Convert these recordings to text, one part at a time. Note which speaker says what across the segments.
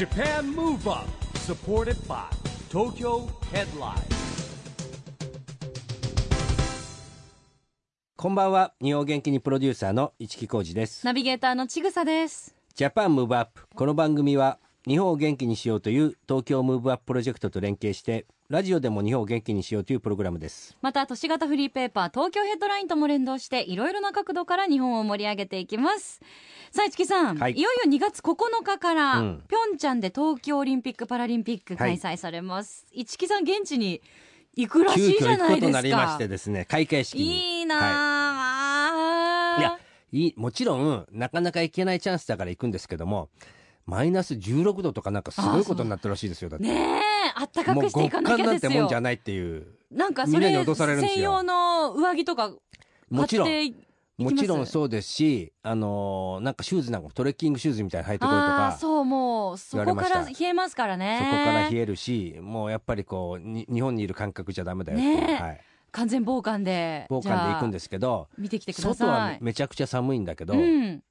Speaker 1: JAPAN MOVE UP SUPPORTED BY TOKYO HEADLINE.
Speaker 2: こんばんは。日本元気にプロデューサーの一木広治です。
Speaker 3: ナビゲーターのちぐさです。
Speaker 2: JAPAN MOVE UP この番組は日本を元気にしようという東京 MOVE UP プロジェクトと連携してラジオでも日本を元気にしようというプログラムです。
Speaker 3: また都市型フリーペーパー東京ヘッドラインとも連動していろいろな角度から日本を盛り上げていきます。さあ市木さん、
Speaker 2: はい。
Speaker 3: い、よいよ2月9日から、
Speaker 2: うん。
Speaker 3: ピョンチャンで東京オリンピック・パラリンピック開催されます。市木さん現地に行くらし
Speaker 2: 急遽
Speaker 3: いじゃ
Speaker 2: 行くことにな
Speaker 3: ないですか。
Speaker 2: りましてですね開会式に。
Speaker 3: い。いな
Speaker 2: は
Speaker 3: あ、
Speaker 2: いやいいもちろんなかなか行けないチャンスだから行くんですけどもマイナス16度とかなんかすごいことになってるらしいですよだって。
Speaker 3: ねえあったかくしていかなき
Speaker 2: 極寒なん
Speaker 3: ゃですよ
Speaker 2: てもんじゃないっていう
Speaker 3: なんかそれ
Speaker 2: みんなに脅されるんですよ。
Speaker 3: 専用の上着とか
Speaker 2: もちろん。
Speaker 3: 買って
Speaker 2: もちろん
Speaker 3: う
Speaker 2: そうですし、あのーなんかシューズなんかもトレッキングシューズみたいに履いてこいと
Speaker 3: あ
Speaker 2: か
Speaker 3: あそうもうそこから冷えますからね。
Speaker 2: そこから冷えるしもうやっぱりこうに日本にいる感覚じゃダメだよって
Speaker 3: ねえ。
Speaker 2: はい、
Speaker 3: 完全防寒で
Speaker 2: 防寒で行くん
Speaker 3: で
Speaker 2: ですけど
Speaker 3: 見てきてくだ
Speaker 2: 外は
Speaker 3: さい
Speaker 2: めちゃくちゃ寒いんだけど、
Speaker 3: うん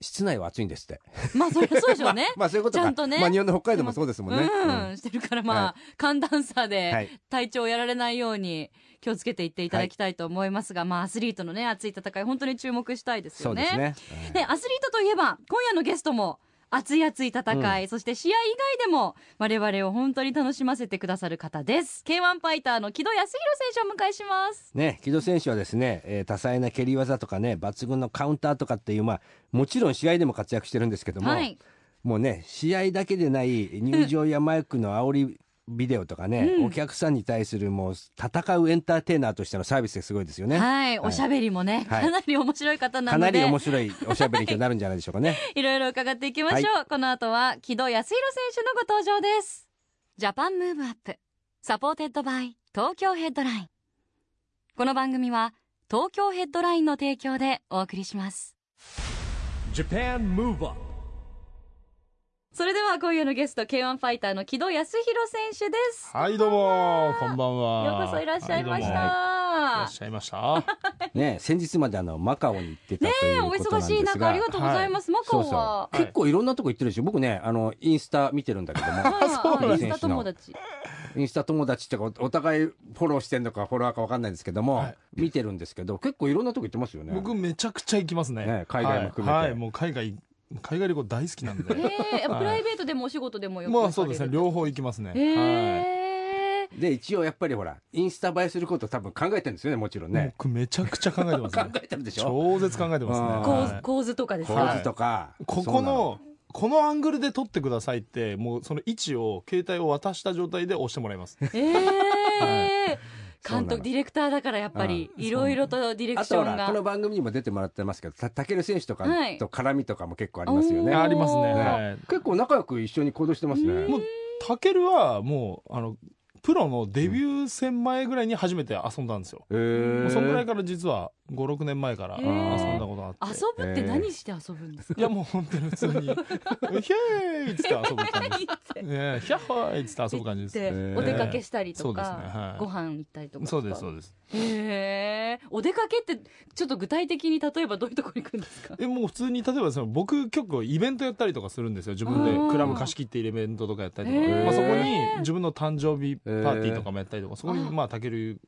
Speaker 2: 室内は暑いんですって。
Speaker 3: まあそりゃそうでしょうね。
Speaker 2: まあそういうことか。
Speaker 3: ちゃんとね。
Speaker 2: まあ日本の北海道もそうですもんね、
Speaker 3: うん、してるからまあ、
Speaker 2: は
Speaker 3: 寒暖差
Speaker 2: は
Speaker 3: で
Speaker 2: い。
Speaker 3: 体調をやられないように気をつけていっていただきたいと思いますが、まあアスリートのね熱い戦い本当に注目したいですよね。
Speaker 2: そうですね、
Speaker 3: でアスリートといえば今夜のゲストも熱い熱い戦い、そして試合以外でも我々を本当に楽しませてくださる方です。K1 ファイターの木戸康弘選手をお迎えします。
Speaker 2: ね、木戸選手はですね、えー多彩な蹴り技とかね抜群のカウンターとかっていうまあもちろん試合でも活躍してるんですけども、
Speaker 3: はい。
Speaker 2: もうね試合だけでない入場やマイクの煽りビデオとかね、
Speaker 3: うん。
Speaker 2: お客さんに対するもう戦うエンターテイナーとしてのサービスがすごいですよね。
Speaker 3: はい、おしゃべりもね、
Speaker 2: はい。
Speaker 3: かなり面白い方な
Speaker 2: かなり
Speaker 3: ので
Speaker 2: 面白いおしゃべりになるんじゃないでしょうかね。
Speaker 3: いろいろ伺っていきましょう、この後は城戸康裕選手のご登場です。ジャパンムーブアップ。サポーテッドバイ。東京ヘッドライン。この番組は東京ヘッドラインの提供でお送りします。
Speaker 1: JAPAN MOVE UP
Speaker 3: それでは今夜のゲスト K1 ファイターの木戸康弘選手です。
Speaker 4: はいどうも。こんばんは。
Speaker 3: ようこそいらっしゃいまし
Speaker 4: はどうも。いら
Speaker 3: た。
Speaker 4: っしゃいました。
Speaker 2: ね先日まであのマカオに行ってたという
Speaker 3: お
Speaker 2: ことなん
Speaker 3: 忙しい。中ありがとうございます、マカ
Speaker 2: そうそ
Speaker 3: オは
Speaker 2: う結構いろんなとこ行ってるでしょ。僕ねあのインスタ見てるんだけども。
Speaker 3: はいはいインスタ友達。
Speaker 2: インスタ友達ってかおお互いフォローしてんのかフォロワーか分かんないんですけども、
Speaker 4: はい。
Speaker 2: 見てるんですけど結構いろんなとこ行ってますよね。
Speaker 4: 僕めちゃくちゃ行きますね。
Speaker 2: ね海外も含めて。
Speaker 4: はい、はい。もう海外海外旅行大好きなんで。
Speaker 3: えー、プライベートでもお仕事でもよく
Speaker 4: まあそうですね。両方行きますね、
Speaker 3: えー。
Speaker 2: で一応やっぱりほらインスタ映えすること多分考えてるんですよねもちろん
Speaker 4: はい、
Speaker 2: ね、
Speaker 4: 僕めちゃくちゃ考えてます
Speaker 2: 考
Speaker 4: ね
Speaker 2: えてるでしょ？
Speaker 4: 超絶考えてますね。はい
Speaker 3: 図構図とかです
Speaker 2: 構
Speaker 3: か、
Speaker 2: 図とか、
Speaker 4: ここのこのアングルで撮ってくださいってもうその位置を携帯を渡した状態で押してもらいます。
Speaker 3: えー。
Speaker 2: そうなの
Speaker 3: 監督ディレクターだからやっぱり
Speaker 4: うん。
Speaker 3: いろいろとディレクションが。
Speaker 2: らこの番組にも出てもらってますけどた武尊選手とか
Speaker 3: はい
Speaker 2: と絡みとかも結構ありますよね、
Speaker 3: おー。
Speaker 4: ありますね、
Speaker 3: ね。
Speaker 4: はい、
Speaker 2: 結構仲良く一緒に行動してますね。
Speaker 3: うん。
Speaker 4: もうタケルはもうあのプロのデビュー戦前ぐらいに初めて遊んだんですよ、うそんぐらいから実は56年前から
Speaker 3: へ
Speaker 4: 遊
Speaker 3: ー
Speaker 4: んだことがあって。
Speaker 3: 遊ぶって何して遊ぶんですか、
Speaker 4: いやもう本当に普通に「ヒェーイ!」っつって遊ぶ感じです。ねヒャッホーイっつって遊ぶ感じです。
Speaker 3: で
Speaker 2: ー
Speaker 3: お出かけしたりとか、
Speaker 4: ねはい。
Speaker 3: ご飯行ったりとか
Speaker 4: そうですそうです。
Speaker 3: へえお出かけってちょっと具体的に例えばどういうところに行くんですか？
Speaker 4: えもう普通に例えばその僕結構イベントやったりとかするんですよ自分で。クラブ貸し切ってイベントとかやったりとか、まあ、そこに自分の誕生日パーティーとかもやったりとかそこに
Speaker 3: あ
Speaker 4: まあたける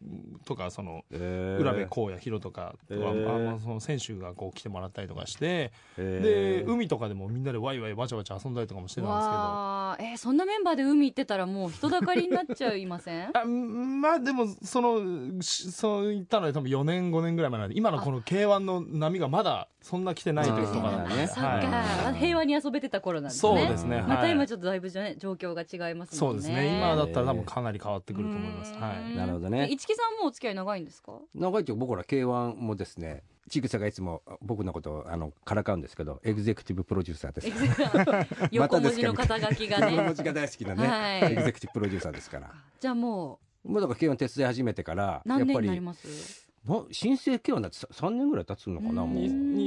Speaker 4: とかその浦部浩也ヒロとかとか、
Speaker 2: へー。
Speaker 4: あまあその選手がこう来てもらったりとかして
Speaker 2: へー。
Speaker 4: で海とかでもみんなでワイワイわちゃわちゃ遊んだりとかもしてたんですけど。
Speaker 3: えーそんなメンバーで海行ってたらもう人だかりになっちゃいません？
Speaker 4: あんまあでもそのしそういったので多分4年5年ぐらい前なんで今のこの k 1の波がまだそんな来てない時とかなんで、
Speaker 2: ね。
Speaker 3: そっか、
Speaker 4: はい。
Speaker 3: 平和に遊べてた頃なんです
Speaker 4: そう
Speaker 3: ね
Speaker 4: ですね、
Speaker 3: また
Speaker 4: はい
Speaker 3: 今ちょっとだいぶじゃね状況が違いますもね。
Speaker 4: そうんですね。今だったら多分かなり変わってくると思います、
Speaker 3: うん。
Speaker 4: はい。
Speaker 2: なるほどね。
Speaker 3: 一木さんもお付き合い長いんですか？
Speaker 2: 長いと僕ら K1 もですねちぐさがいつも僕のことをあのからかうんですけどエグゼクティブプロデューサーです。
Speaker 3: 横文字の肩書きが
Speaker 2: 横文
Speaker 3: ね
Speaker 2: 字が大好きなね、
Speaker 3: はい。
Speaker 2: エグゼクティブプロデューサーですから。
Speaker 3: じゃあも
Speaker 2: もうだから K1 手伝い始めてから
Speaker 3: う
Speaker 2: やっぱり
Speaker 3: 何年になります？
Speaker 2: な新生 K1 だってさ3年ぐらい経つのかなもう。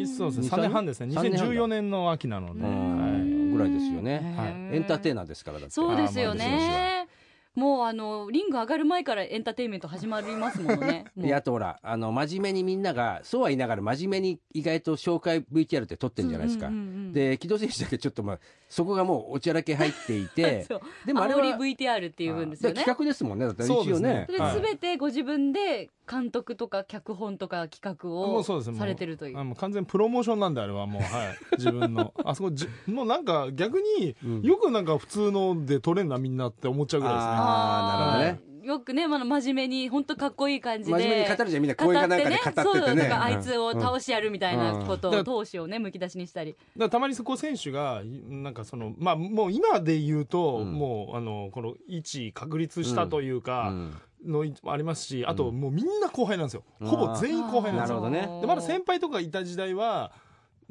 Speaker 4: そうですね。
Speaker 2: に
Speaker 4: 3年？半ですね。
Speaker 2: 三年半だ。
Speaker 4: 2014年の秋なので、
Speaker 2: うん。
Speaker 4: はい。
Speaker 2: ぐらいですよね。エンターテイナーですからだって。
Speaker 3: そうですよね。もうあのリング上がる前からエンターテインメント始まりますものね。
Speaker 2: であとほらあの真面目にみんながそうは言いながら真面目に意外と紹介 VTR って撮ってるんじゃないですか、
Speaker 3: うんうんうんうん
Speaker 2: で木戸選手だけちょっとまあそこがもうおちゃらけ入っていて。でもあれは
Speaker 3: 煽り VTR っていう分ですよね。
Speaker 2: で企画ですもんね。だって一
Speaker 4: そうですね
Speaker 2: 応ね。
Speaker 3: それ
Speaker 4: はい。
Speaker 3: 全てご自分で監督とか脚本とか企画
Speaker 4: も
Speaker 3: を
Speaker 4: うそうですもう
Speaker 3: されてるという。
Speaker 4: あもう完全プロモーションなんであれはもうはい自分の。あそこじもうなんか逆に
Speaker 2: うん。
Speaker 4: よくなんか普通ので撮れんなみんなって思っちゃうぐらいですね。
Speaker 2: あーなるほどね
Speaker 3: よくね、まあ、真面目に本当かっこいい感じで
Speaker 2: 真面目に語るじゃんみんな。声がなんかで語っててね。
Speaker 3: そうとか
Speaker 2: うん。
Speaker 3: あいつを倒してやるみたいなこと
Speaker 4: うん。
Speaker 3: を闘志をねむき出しにしたり。
Speaker 4: たまにそこ選手がいなんかそのまあもう今で言うと、
Speaker 2: うん。
Speaker 4: もうあのこの位置確立したというか、
Speaker 2: うん。
Speaker 4: のありますしあと
Speaker 2: うん。
Speaker 4: もうみんな後輩なんですよ、
Speaker 2: うん。
Speaker 4: ほぼ全員後輩なんですよ。
Speaker 2: なるほどね。
Speaker 4: でまだ先輩とかいた時代は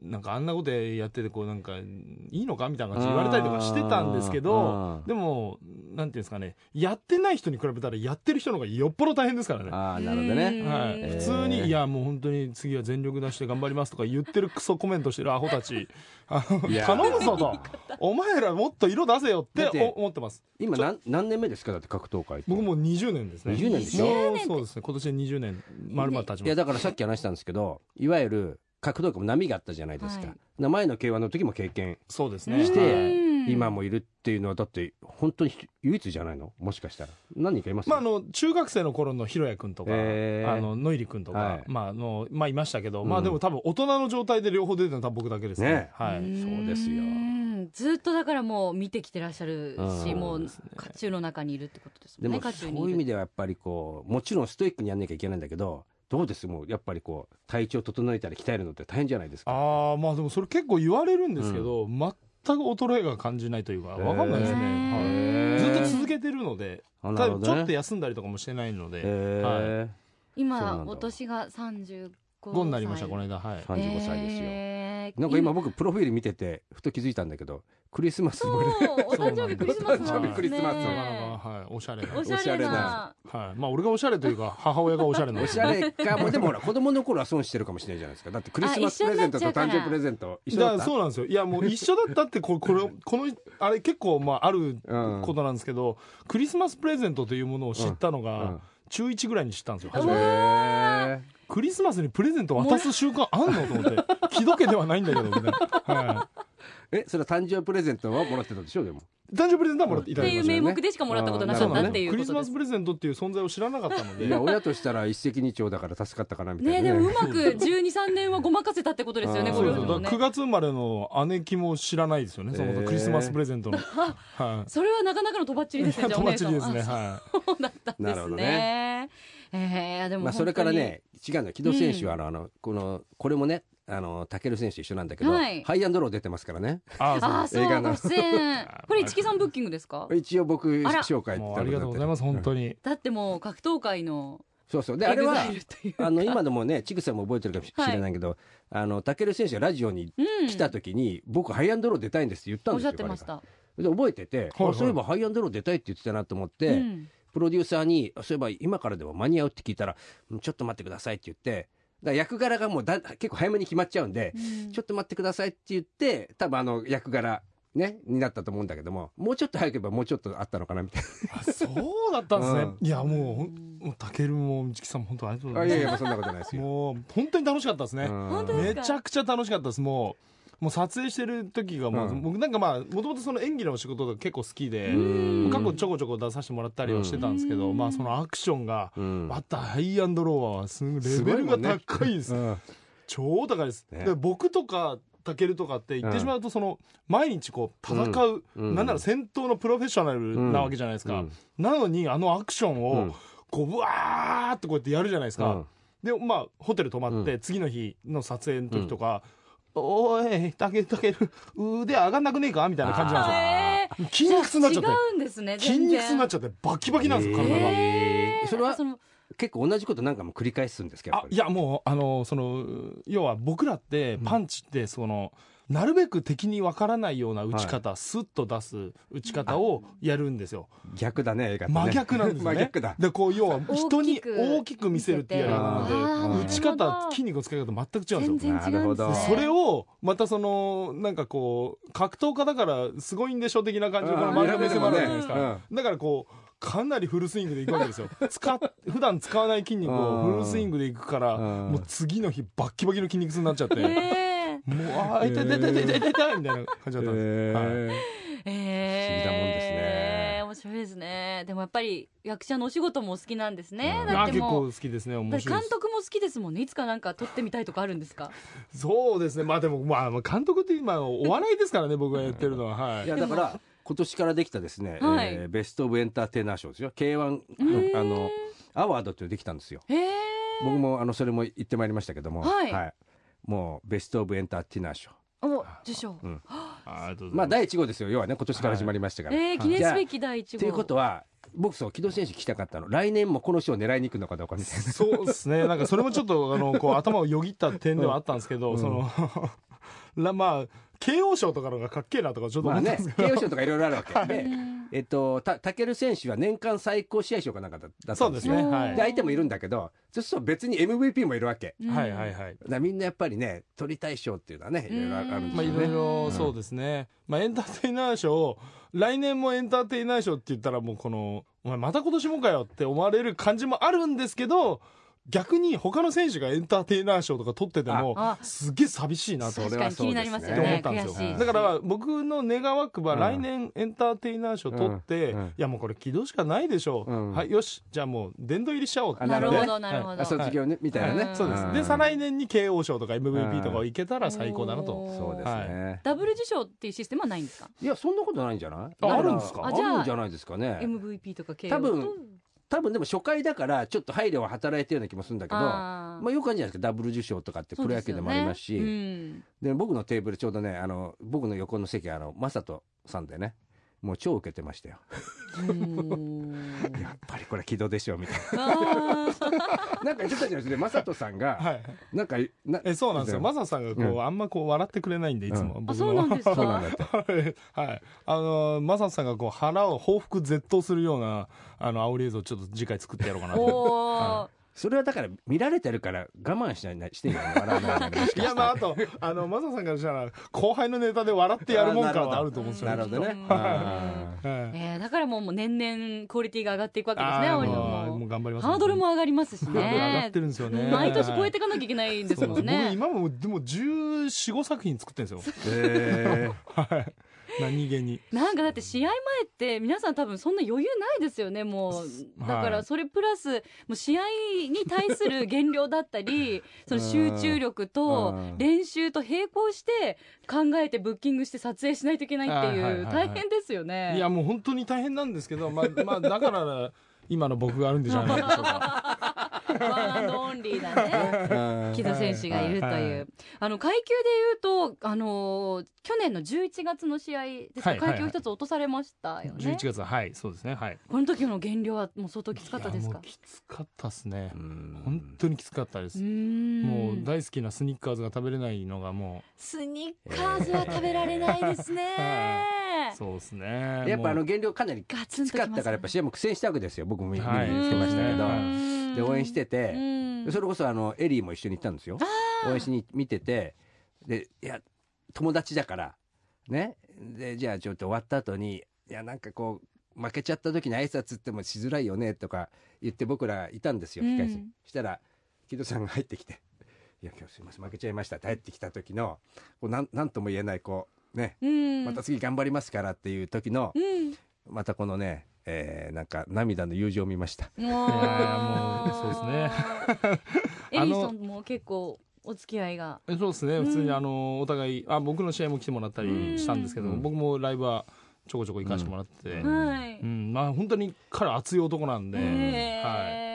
Speaker 4: なんかあんなことやっててこうなんかいいのかみたいな感じで言われたりとかしてたんですけど
Speaker 2: うん
Speaker 4: でもなんていうんですかね。やってない人に比べたらやってる人の方がよっぽど大変ですからね。
Speaker 2: ああなるほどね。
Speaker 3: うん。
Speaker 4: はい、
Speaker 2: えー。
Speaker 4: 普通に、いやもう本当に次は全力出して頑張りますとか言ってるクソコメントしてるアホたち。頼むぞと。お前らもっと色出せよって思ってます。
Speaker 2: 今何何年目ですか？だって格闘界って。
Speaker 4: 僕もう20年ですね。
Speaker 2: 20年でしょ？
Speaker 4: そうですね。今年で20年。丸々経ちます。
Speaker 2: いやだからさっき話したんですけどいわゆる格闘界も波があったじゃないですか、
Speaker 3: はい。
Speaker 2: な前の K1 の時も経験
Speaker 4: そうですね。
Speaker 2: して
Speaker 3: うん。
Speaker 2: 今もいるっていうのはだって本当に唯一じゃないの？もしかしたら。何人かいます？
Speaker 4: まあ、あの中学生の頃のひろやくんとか、
Speaker 2: へー。
Speaker 4: あの野入くんとか、
Speaker 2: はい。
Speaker 4: まああのまあ、いましたけど、
Speaker 2: うん。
Speaker 4: まあでも多分大人の状態で両方出てるのは僕だけですね。
Speaker 2: ね。
Speaker 4: はい、
Speaker 2: そうですよ。
Speaker 3: うんずっとだからもう見てきてらっしゃるし、
Speaker 2: うん。
Speaker 3: もう渦中の中にいるってことです
Speaker 2: でも
Speaker 3: もんね渦
Speaker 2: そういう意味ではやっぱりこうもちろんストイックにやんなきゃいけないんだけどどうです？もうやっぱりこう体調整えたり鍛えるのって大変じゃないですか。
Speaker 4: ああまあでもそれ結構言われるんですけど、全く衰えが感じないというかわかんないですね、はい。ずっと続けてるので
Speaker 2: あな
Speaker 4: た
Speaker 2: るほどね。
Speaker 4: だちょっと休んだりとかもしてないので、
Speaker 2: へー。そう
Speaker 3: 今お年が35
Speaker 4: 5になりましたこの間はい。
Speaker 2: 35歳ですよ
Speaker 3: えー
Speaker 2: なんか今僕プロフィール見ててふと気づいたんだけどクリスマス
Speaker 3: そうお誕生日クリスマスなんですね
Speaker 4: はい、おしゃれな。
Speaker 3: おしゃれな。
Speaker 4: はい、まあ俺がおしゃれというか母親がおしゃれな
Speaker 2: おしゃれか。もうでもほら子供の頃は損してるかもしれないじゃないですか。だってクリスマスプレゼントと誕生日プレゼント一緒
Speaker 4: だ
Speaker 2: った。
Speaker 4: そうなんですよ。いやもう 一緒だったってこれこれこのあれ結構まあある
Speaker 2: うん
Speaker 4: ことなんですけど、クリスマスプレゼントというものを知ったのが、
Speaker 2: うん。
Speaker 4: 中1ぐらいに知ったんですよ。初めて。
Speaker 2: へ
Speaker 4: クリスマスにプレゼント渡す習慣あんのと思って。気どけではないんだけどみたい。な、は
Speaker 2: ーえそれは誕生日プレゼントはもらってたでしょでも。
Speaker 4: い、誕生日プレゼントはもらっていた
Speaker 3: っていう
Speaker 4: だきましたよね。
Speaker 3: 名目でしかもらったことなかったっていう
Speaker 4: クリスマスプレゼントっていう存在を知らなかったので。
Speaker 2: いや親としたら一石二鳥だから助かったかなみたいな
Speaker 3: ね。でもうまく1213年はごまかせたってことですよね
Speaker 2: あー
Speaker 4: そう
Speaker 3: ご両親もね
Speaker 4: そうだから9月生まれの姉貴も知らないですよね。そもそもクリスマスプレゼントの、はい。
Speaker 3: それはなかなかのとばっちりですねじゃあお
Speaker 4: 友
Speaker 3: 姉さん
Speaker 4: 達ですね。
Speaker 3: あ
Speaker 4: は
Speaker 3: そうだったんです
Speaker 2: なるほど
Speaker 3: ね。えーでも
Speaker 2: まあそれからね違うの木戸選手はあのあのこのこれもねあのタケル選手一緒なんだけど、
Speaker 3: はい。
Speaker 2: ハイアンドロー出てますからね。
Speaker 4: いあ
Speaker 3: ああそう。
Speaker 2: 映画の。
Speaker 3: ご出演これ市木さんブッキングですか？
Speaker 2: 一応僕
Speaker 3: あら。
Speaker 2: 紹介って
Speaker 4: もうありがとうございます本当に。
Speaker 3: だってもう格闘界の
Speaker 2: そうそう。であれは
Speaker 3: EXILE という
Speaker 2: あの今でもねちぐさも覚えてるかもしれないけど、あのタケル選手がラジオに
Speaker 3: うん
Speaker 2: 来た時に、僕ハイアンドロー出たいんですって言ったん
Speaker 3: おっしゃ
Speaker 2: ですよ
Speaker 3: ってました。
Speaker 2: で覚えてて、
Speaker 4: はいはい。
Speaker 2: あそういえばハイアンドロー出たいって言ってたなと思って、
Speaker 3: うん。
Speaker 2: プロデューサーにそういえば今からでも間に合うって聞いたらうんちょっと待ってくださいって言ってだ役柄がもうだ結構早めに決まっちゃうんで、
Speaker 3: うん。
Speaker 2: ちょっと待ってくださいって言って多分あの役柄ねになったと思うんだけどももうちょっと早ければもうちょっとあったのかなみたい
Speaker 4: あそうだったんですね、
Speaker 2: うん。
Speaker 4: いやもうもうたけるも内木さんも本当ありがとうございます。
Speaker 2: ないやいやそんなことないですよ。
Speaker 4: もう本当に楽しかったですね、
Speaker 3: 本当ですか？
Speaker 4: めちゃくちゃ楽しかったです。もうもう撮影してる時がもう、
Speaker 2: うん。
Speaker 4: 僕なんかまあもともとその演技の仕事が結構好きで
Speaker 2: うん。
Speaker 4: 過去ちょこちょこ出させてもらったりはしてたんですけど、
Speaker 3: うん。
Speaker 4: まあそのアクションが
Speaker 2: うん。
Speaker 4: またハイアンドローはすごいレベルが高いです。
Speaker 2: うん。
Speaker 4: 超高いです、
Speaker 2: ね。
Speaker 4: で僕とかタケルとかって言ってしまうとその毎日こう戦う、
Speaker 2: うん。
Speaker 4: なんなら戦闘のプロフェッショナルなわけじゃないですか、
Speaker 2: うん。
Speaker 4: なのにあのアクション
Speaker 2: う
Speaker 4: を
Speaker 2: ん。
Speaker 4: こうブワーってこうやってやるじゃないですか、
Speaker 2: うん。
Speaker 4: でまあホテル泊まって、
Speaker 2: う
Speaker 4: 次の日の撮影の時とか「おいたけたける腕上がんなくねえか?」みたいな感じなんですよ。
Speaker 3: えー。
Speaker 4: 筋肉痛になっちゃって。
Speaker 3: 違うんですね
Speaker 4: 筋肉痛になっ
Speaker 3: ち
Speaker 4: ちゃってバキバキなんですよ体が。
Speaker 2: えー。それは
Speaker 3: その
Speaker 2: 結構同じこと何回も繰り返すんですけど
Speaker 4: あいやもうあのその要は僕らってパンチってその、なるべく敵にわからないような打ち方、スッと出す打ち方をやるんですよ。
Speaker 2: 逆だね映画ね。
Speaker 4: 真逆なんですよね。
Speaker 2: 真逆だ。
Speaker 4: でこう要は人に
Speaker 3: 大きく
Speaker 4: 見せるっていうやり方なので打ち方筋肉の使い方全く違うんですよ。
Speaker 3: 全然違うんですね。
Speaker 2: なるほど。
Speaker 4: それをまたそのなんかこう格闘家だからすごいんでしょ的な感じでこの
Speaker 2: うん
Speaker 4: 周りの目線もあるじゃないです
Speaker 2: うん。
Speaker 4: かだからこうかなりフルスイングでいくわけですよ。使っ普段使わない筋肉をフルスイングでいくから
Speaker 2: うん。
Speaker 4: もう次の日バッキバキの筋肉痛になっちゃって、
Speaker 3: え
Speaker 4: もうあー痛い痛い痛い痛い痛い痛いみたいな感じだったんです、はい、
Speaker 3: えー、
Speaker 2: 不思議なもんですね
Speaker 3: 面白いですねでもやっぱり役者のお仕事もお好きなんですね、
Speaker 2: うん
Speaker 3: だ
Speaker 4: あ
Speaker 3: ってもう
Speaker 4: 構好きですね
Speaker 3: だ
Speaker 4: 面白いです
Speaker 3: って監督も好きですもんねいつかなんか撮ってみたいとかあるんですか
Speaker 4: そうですねまあでもまあ監督って今お笑いですからね僕がやってるのははい
Speaker 2: いやだから今年からできたですね、
Speaker 3: はい
Speaker 2: えーベスト・オブ・エンターテイナー賞ですよ K1
Speaker 3: ー
Speaker 2: のあのアワードっていうのできたんですよ
Speaker 3: へえ
Speaker 2: 僕もあのそれも言ってまいりましたけども、
Speaker 3: はい
Speaker 2: もうベスト・オブ・エンターテイナー賞。
Speaker 3: お受賞、
Speaker 2: うん。
Speaker 4: あありがとうございます。
Speaker 2: まあ第1号ですよ。要はね今年から始まりましたから、
Speaker 3: えー、記念すべき第一号。
Speaker 2: ということは僕そう木戸選手聞きたかったの。来年もこの賞を狙いに行くのかどうかみたいな。
Speaker 4: そうですね。なんかそれもちょっと あのこう頭をよぎった点ではあったんですけど、
Speaker 2: うん。
Speaker 4: その らまあ慶応賞とかのがかっけえなとかちょっと
Speaker 2: まあね
Speaker 4: 思ったんですけど、
Speaker 2: 慶応賞とかいろいろあるわけで、
Speaker 3: うん
Speaker 2: えっとたタケル選手は年間最高試合賞かなんかだだった
Speaker 4: そうんです
Speaker 2: ですよ
Speaker 4: ねはい。
Speaker 2: で相手もいるんだけどそうすると別に MVP もいるわけ。
Speaker 3: うん
Speaker 4: はいはいはい。
Speaker 2: だみんなやっぱりね取りたい賞っていうのはねいろいろあるんですよね。
Speaker 4: まあいろいろそうですね、まあエンターテイナー賞来年もエンターテイナー賞って言ったらもうこのお前また今年もかよって思われる感じもあるんですけど逆に他の選手がエンターテイナー賞とか取ってても
Speaker 3: あ
Speaker 4: すっげえ寂しいなと。
Speaker 2: それは
Speaker 3: 確かに気になりますよ
Speaker 4: って思
Speaker 3: ね。
Speaker 4: ったんですよ。
Speaker 3: 悔しい。
Speaker 4: だから僕の願わくば
Speaker 2: うん。
Speaker 4: 来年エンターテイナー賞取って、
Speaker 2: うん。うん。
Speaker 4: いやもうこれ軌道しかないでしょ。う、
Speaker 2: うん。
Speaker 4: はいよしじゃあもう殿堂入りしちゃおうって
Speaker 2: あ
Speaker 3: なるほどなるほど、
Speaker 2: あ卒業ねみたいなね、
Speaker 3: うん。
Speaker 4: そうです、で
Speaker 2: ん。
Speaker 4: 再来年に慶応賞とか MVP とかいけたら最高だなと。
Speaker 2: そうですね、
Speaker 3: ダブル受賞っていうシステムはないんですか？
Speaker 2: い、やそんなことないんじゃない？
Speaker 4: あるんですか？
Speaker 2: あ
Speaker 3: あじゃあ
Speaker 2: るんじゃないですかね。
Speaker 3: MVP とか KO
Speaker 2: 多分
Speaker 3: と
Speaker 2: 多分でも初回だからちょっと配慮は働いてるような気もするんだけどまあよくあるんじゃないですか。ダブル受賞とかってプロ野球でもありますし。
Speaker 3: でね
Speaker 2: で僕のテーブルちょうどねあの僕の横の席あの正人さんでねもう超受けてましたよ。
Speaker 3: うん。
Speaker 2: やっぱりこれ軌道でしょみたいな。なんか言ってたじゃないですか正人さんが
Speaker 4: はい
Speaker 2: なんかな
Speaker 4: えそうなんですよ。マサさんがこう、
Speaker 2: うん。
Speaker 4: あんまこう笑ってくれないんでいつも、
Speaker 2: う
Speaker 4: 僕の
Speaker 3: あそうなんですか。
Speaker 4: はい。はいあのマサさんがこう腹を報復絶倒するようなあの煽り映像をちょっと次回作ってやろうかなと。
Speaker 3: おー
Speaker 2: それはだから見られてるから我慢しないしてんじゃない笑わない
Speaker 4: いやまああとあのマサさんからしたら後輩のネタで笑ってやるもんかもあると思うんですよ
Speaker 2: なるほどね。
Speaker 3: だからもうもう年々クオリティが上がっていくわけですね
Speaker 4: もう
Speaker 3: も。
Speaker 4: もう頑張ります
Speaker 3: ハードルも上がりますし
Speaker 4: ハードル上がっ
Speaker 3: ね
Speaker 4: てるんですよね。
Speaker 3: 毎年超えていかなきゃいけないんですもん
Speaker 4: 僕
Speaker 3: ね
Speaker 4: 今もでも1415作品作ってるんですよ。
Speaker 2: え
Speaker 4: はい何気に。
Speaker 3: なんかだって試合前って皆さん多分そんな余裕ないですよねもう。だからそれプラスもう試合に対する減量だったり その集中力と
Speaker 2: うん。
Speaker 3: 練習と並行して考えてブッキングして撮影しないといけないって
Speaker 4: はい
Speaker 3: う大変ですよね。
Speaker 4: いやもう本当に大変なんですけどまあまあだから今の僕があるんじゃないでしょう か
Speaker 3: ワンオンリーなね。木戸選手がいると
Speaker 4: はい
Speaker 3: い。う、あの階級でいうと、あのー去年の11月の試合ですか、
Speaker 4: はいはいはい。
Speaker 3: 階級一つ落とされましたよね。
Speaker 4: 11月はいそうですね。はい。
Speaker 3: この時の減量はもう相当きつかったですか？
Speaker 4: いやもう。きつかったですね。
Speaker 2: うん。
Speaker 4: 本当にきつかったです。もう大好きなスニッカーズが食べれないのがも
Speaker 3: スニッカーズは食べられないですね。
Speaker 4: うそうですね。
Speaker 2: やっぱあの
Speaker 4: もう
Speaker 2: 減量かなり
Speaker 3: ガ
Speaker 2: きつかったからやっぱ試合も苦戦したわけですよ僕も見,、に来てましたけど、
Speaker 4: うん。
Speaker 2: で応援してて、
Speaker 3: うん。
Speaker 2: それこそあのエリーも一緒に行ったんですよ。応援しに見てて。でいや友達だから。ね。でじゃあちょっと終わった後にいやなんかこう負けちゃった時に挨拶ってもしづらいよねとか言って僕らいたんですよ
Speaker 3: うん。
Speaker 2: 控え室。に、したら木戸さんが入ってきて「いや今日すいません負けちゃいました」って入ってきた時のこうなんなんとも言えないこうね
Speaker 3: うん。
Speaker 2: また次頑張りますからっていう時の
Speaker 3: うん。
Speaker 2: またこのね、えーなんか涙の友情を見ました。
Speaker 3: もう
Speaker 4: いやいやもうそうですね。
Speaker 3: エリーさんも結構お付き合いが。
Speaker 4: えそうですね、
Speaker 3: うん。
Speaker 4: 普通にあのお互いあ僕の試合も来てもらったりしたんですけど、
Speaker 2: うん。
Speaker 4: 僕もライブはちょこちょこ行かせてもらってて、
Speaker 2: う
Speaker 4: うん。
Speaker 3: はい。
Speaker 4: まあ本当に彼熱い男なんで、
Speaker 3: へ
Speaker 4: はい。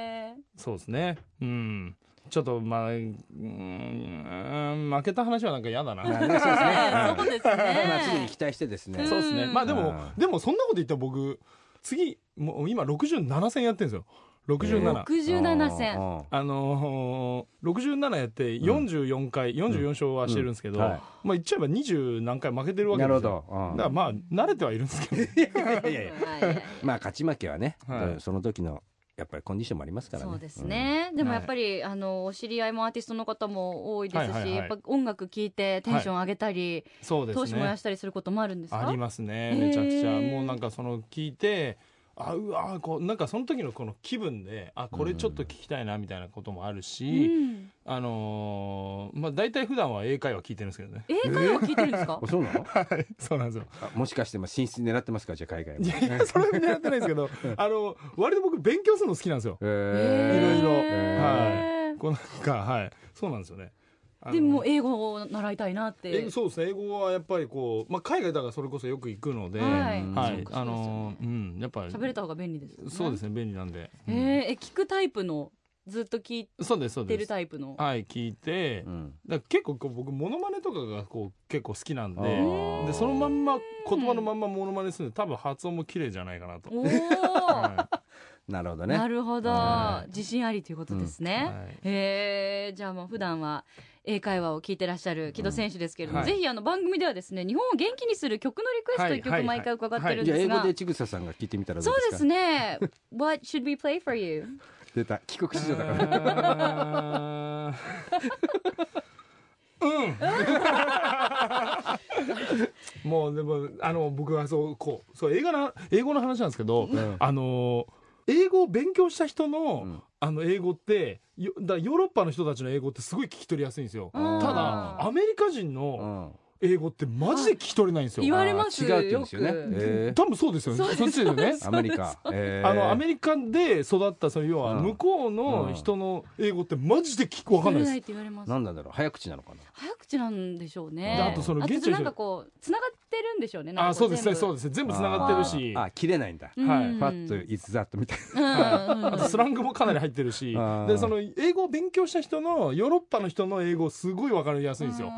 Speaker 3: ー
Speaker 4: そうですね。うんちょっとまあうーん負けた話はなんか嫌だな、
Speaker 2: まあねそうですね。まあ次に期待してですね。
Speaker 4: そうですね。
Speaker 3: うん。
Speaker 4: まあでも
Speaker 2: うん。
Speaker 4: でもそんなこと言ったら僕次もう今67戦やってるんですよ。67、
Speaker 3: 67戦。
Speaker 2: うん。
Speaker 4: あのー、67やって44回、44勝はしてるんですけど、
Speaker 2: うん。はい。
Speaker 4: まあ言っちゃえば20何回負けてるわけ
Speaker 2: なる
Speaker 4: ですよだからまあ慣れてはいるんですけど。
Speaker 2: いやいやいや
Speaker 3: はい。
Speaker 2: まあ勝ち負けはね、
Speaker 4: はい。
Speaker 2: その時のやっぱりコンディションもありますからね。
Speaker 3: そうですね、でもやっぱり、あのお知り合いもアーティストの方も多いですし、
Speaker 4: はいはいはい。
Speaker 3: やっぱ音楽聴いてテンション上げたり、
Speaker 4: そうです
Speaker 3: 闘志燃や
Speaker 4: ね
Speaker 3: したりすることもあるんですか？
Speaker 4: ありますね。めちゃくちゃ。もうなんかその聞いてあうわーこうなんかその時のこの気分であこれちょっと聞きたいなみたいなこともあるし、
Speaker 3: うん。
Speaker 4: あのーまあ大体普段は英会話聞いてるんですけどね。
Speaker 3: 英会話聞いてるんですか？
Speaker 2: あそうなの？
Speaker 4: はいそうなんですよ。
Speaker 2: あもしかしても進出狙ってますか？じゃあ海外
Speaker 4: いやいやそれは狙ってないですけど あの割と僕勉強するの好きなんですよ。
Speaker 2: へ
Speaker 4: いろ
Speaker 2: ー
Speaker 4: いろ。
Speaker 3: へー。
Speaker 4: こうなんかはい。そうなんですよね
Speaker 3: でも英語を習いたいなって。
Speaker 4: そうですね。英語はやっぱりこう、まあ、海外だからそれこそよく行くので、
Speaker 3: はい。
Speaker 2: うん。
Speaker 4: はい。あのーうんやっぱり。
Speaker 3: 喋れた方が便利ですよね。
Speaker 4: そうですね便利なんで、
Speaker 3: えーえ聞くタイプのずっと聞い
Speaker 4: うんそうですそう
Speaker 3: て
Speaker 4: です。
Speaker 3: るタイプの
Speaker 4: はい聞いて、
Speaker 2: うん。
Speaker 4: だ結構こう僕モノマネとかがこう結構好きなんで。でそのまんま言葉のまんまモノマネするんで多分発音も綺麗じゃないかなと。
Speaker 3: おお
Speaker 4: は
Speaker 2: なるほどね。
Speaker 3: なるほど。
Speaker 4: はい。
Speaker 3: 自信ありということですね、
Speaker 4: はい。
Speaker 3: へえじゃあもう普段は英会話を聞いてらっしゃる木戸選手ですけれども、
Speaker 4: はい。
Speaker 3: ぜひあの番組ではですね日本を元気にする曲のリクエスト一曲毎回伺ってるんですが、
Speaker 2: 英語でちぐささんが聞いてみたらど
Speaker 3: そうう
Speaker 2: ですか？
Speaker 3: ですね。What should we play for you?
Speaker 2: 出た。帰国子女だから。
Speaker 4: もうでもあの僕はそうこうそう英語の英語の話なんですけど、
Speaker 2: ん。
Speaker 4: あの英語を勉強した人の、
Speaker 2: うん
Speaker 4: あの英語ってよだヨーロッパの人たちの英語ってすごい聞き取りやすいんですよ。
Speaker 3: うん。
Speaker 4: ただアメリカ人
Speaker 2: う
Speaker 4: の
Speaker 2: ん
Speaker 4: 英語ってマジで聞き取れないんですよ。
Speaker 3: 言われます。
Speaker 2: 違うって言うんですよね。
Speaker 4: 多分そうですよね。そっちです。よね。
Speaker 2: アメリカ。えー。
Speaker 4: あのアメリカで育ったその要は
Speaker 2: うん。
Speaker 4: 向こうの人の英語ってマジで聞くわかんないです。
Speaker 3: 取れないって言われます。
Speaker 2: なんなんだろう早口なのかな？
Speaker 3: 早口なんでしょうね。
Speaker 4: であとその現地
Speaker 3: なんかこうつながってるんでしょうね
Speaker 4: あそうですねそう
Speaker 3: う
Speaker 4: ですね。全部つながってるし。
Speaker 2: あ切れないんだ。
Speaker 4: はい
Speaker 3: うん。
Speaker 2: ファットイズザットみたい
Speaker 3: うんうん
Speaker 4: あとスラングもかなり入ってるし。でその英語を勉強した人のヨーロッパの人の英語すごいわかりやすいんですよ。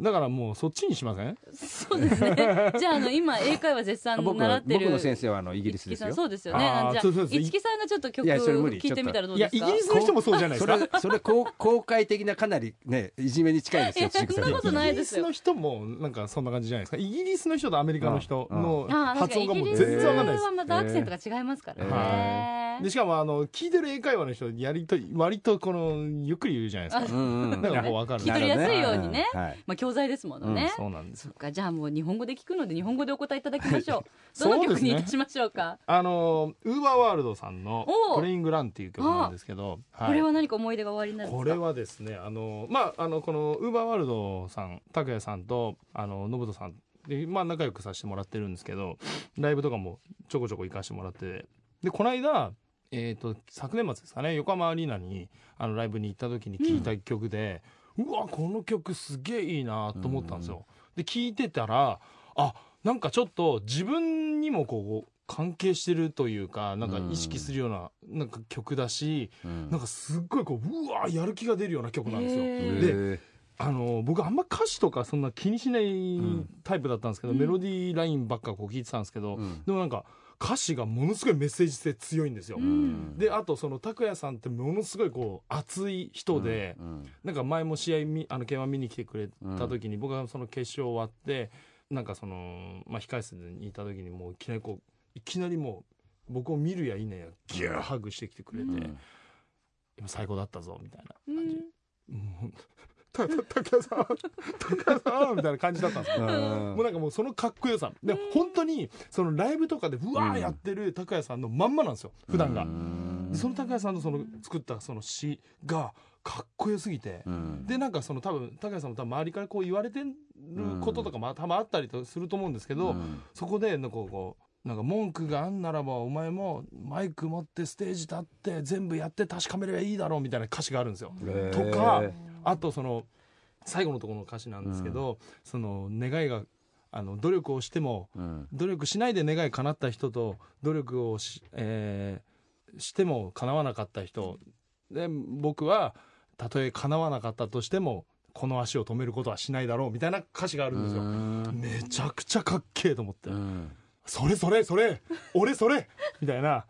Speaker 4: だからもうそっちにしません？
Speaker 3: そうですね。じゃああの今英会話絶賛習ってる
Speaker 2: 僕の先生はあのイギリスですよ。
Speaker 3: そうですよね。
Speaker 4: あー
Speaker 3: じゃあ一木さんがちょっと曲聞いてみたらどう
Speaker 4: いや
Speaker 3: ですか？
Speaker 4: イギリスの人もそうじゃないですか？
Speaker 2: それそれ公公開的なかなりねいじめに近いですよ
Speaker 3: そんなことない
Speaker 4: イギリスの人もなんかそんな感じじゃないですか？イギリスの人とアメリカの人の発音がもう全然わかんないです
Speaker 3: はまたアクセントが違いますからね、
Speaker 4: はでしかもあの聞いてる英会話の人やりと割とこのゆっくり言うじゃないですか。
Speaker 2: うんうん。
Speaker 4: だからこうわかる。
Speaker 3: 聞き取りやすいようにね。
Speaker 2: うん。はい。
Speaker 3: まあ教材ですものね、
Speaker 4: そうなんです。
Speaker 3: そっかじゃあもう日本語で聞くので日本語でお答えいただきましょう。どの曲にいたしましょうか？
Speaker 4: あのウーバーワールドさんの
Speaker 3: おう「
Speaker 4: プレイングラン」っていう曲なんですけど、はい。
Speaker 3: これは何か思い出が終わりになるんですか？
Speaker 4: これはですねあのまああのこのウーバーワールドさん拓也さんとあの信人さんでまあ仲良くさせてもらってるんですけどライブとかもちょこちょこ行かしてもらってでこの間えー、と昨年末ですかね横浜アリーナにあのライブに行った時に聴いた曲で、うわこの曲すげえいいなと思ったんですよ。で聴いてたらあなんかちょっと自分にもこう関係してるというかなんか意識するようななんか曲だし、
Speaker 2: うん。
Speaker 4: なんかすっごいこううわやる気が出るような曲なんですよ。で
Speaker 2: へ
Speaker 4: あの僕あんま歌詞とかそんな気にしない
Speaker 2: ん。
Speaker 4: タイプだったんですけど、
Speaker 3: うん。
Speaker 4: メロディーラインばっかこう聞いてたんですけど、
Speaker 2: うん。
Speaker 4: でもなんか歌詞がものすごいメッセージ性強いんですよ。
Speaker 3: うん。
Speaker 4: であとその拓哉さんってものすごいこう熱い人で、
Speaker 2: うん。
Speaker 4: なんか前も試合みあの K1 見に来てくれた時に、僕がその決勝終わってなんかその、まあ、控室にいた時にもういきなりこういきなりもう僕を見るやいねやギューハグしてきてくれて、
Speaker 3: うん。
Speaker 4: 今最高だったぞみたいな
Speaker 3: うん。
Speaker 4: 感じ。もうたた拓哉さん拓哉さんみたいな感じだったんですよ。
Speaker 2: うん
Speaker 4: もうなんかもうそのかっこよさで本当にそのライブとかでうわーやってる拓哉さんのまんまなんですよ普段が。
Speaker 2: うん
Speaker 4: その拓哉さんのその作ったその詩がかっこよすぎて、
Speaker 2: うん
Speaker 4: でなんかその多分拓哉さんも多分周りからこう言われてることとかも多分あったりとすると思うんですけど、
Speaker 2: うん
Speaker 4: そこでなんかこうなんか文句があんならばお前もマイク持ってステージ立って全部やって確かめればいいだろうみたいな歌詞があるんですよ。とかあとその最後のところの歌詞なんですけど、その願いがあの努力をしても
Speaker 2: うん。
Speaker 4: 努力しないで願い叶った人と努力をし,、えーしても叶わなかった人。で僕はたとえ叶わなかったとしてもこの足を止めることはしないだろうみたいな歌詞があるんですよ。
Speaker 2: うん。
Speaker 4: めちゃくちゃかっけえと思って、
Speaker 2: うん。
Speaker 4: それそれそれ俺それみたいな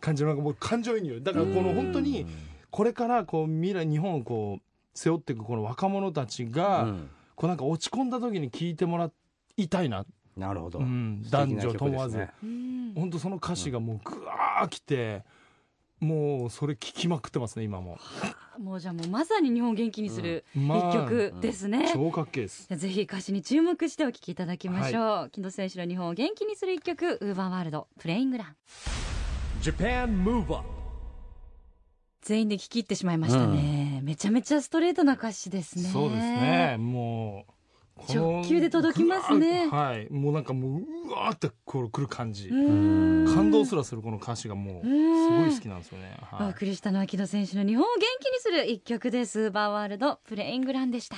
Speaker 4: 感じのなんかもう感情移入。だからこの本当にこれからこう未来日本をこう背負っていくこの若者たちが、
Speaker 2: うん。
Speaker 4: こうなんか落ち込んだ時に聞いてもらいたいな、
Speaker 2: なるほど。
Speaker 4: うん。男女問わず、
Speaker 2: ね
Speaker 3: うん。
Speaker 4: 本当その歌詞がもうぐわーきて、もうそれ聞きまくってますね今も。
Speaker 3: もうじゃあもうまさに日本を元気にする一
Speaker 4: まあ
Speaker 3: 曲ですね、
Speaker 4: 超かっけえです。
Speaker 3: ぜひ歌詞に注目してお聴きいただきましょう、木戸選手の日本を元気にする一曲ウーバーワールドプレイングラン
Speaker 1: Japan Move Up
Speaker 3: 全員で聴き入ってしまいましたね、めちゃめちゃストレートな歌詞ですね。
Speaker 4: そうですね。もう
Speaker 3: 直球で届きますね。
Speaker 4: はい。もうなんかもううわーってこう来る感じ。感動すらするこの歌詞がもうす
Speaker 3: うん。
Speaker 4: ごい好きなんですよね、
Speaker 3: お
Speaker 4: はい。
Speaker 3: 送りしたのは木戸選手の日本を元気にする一曲です。ウーバーワールドプレイングランでした。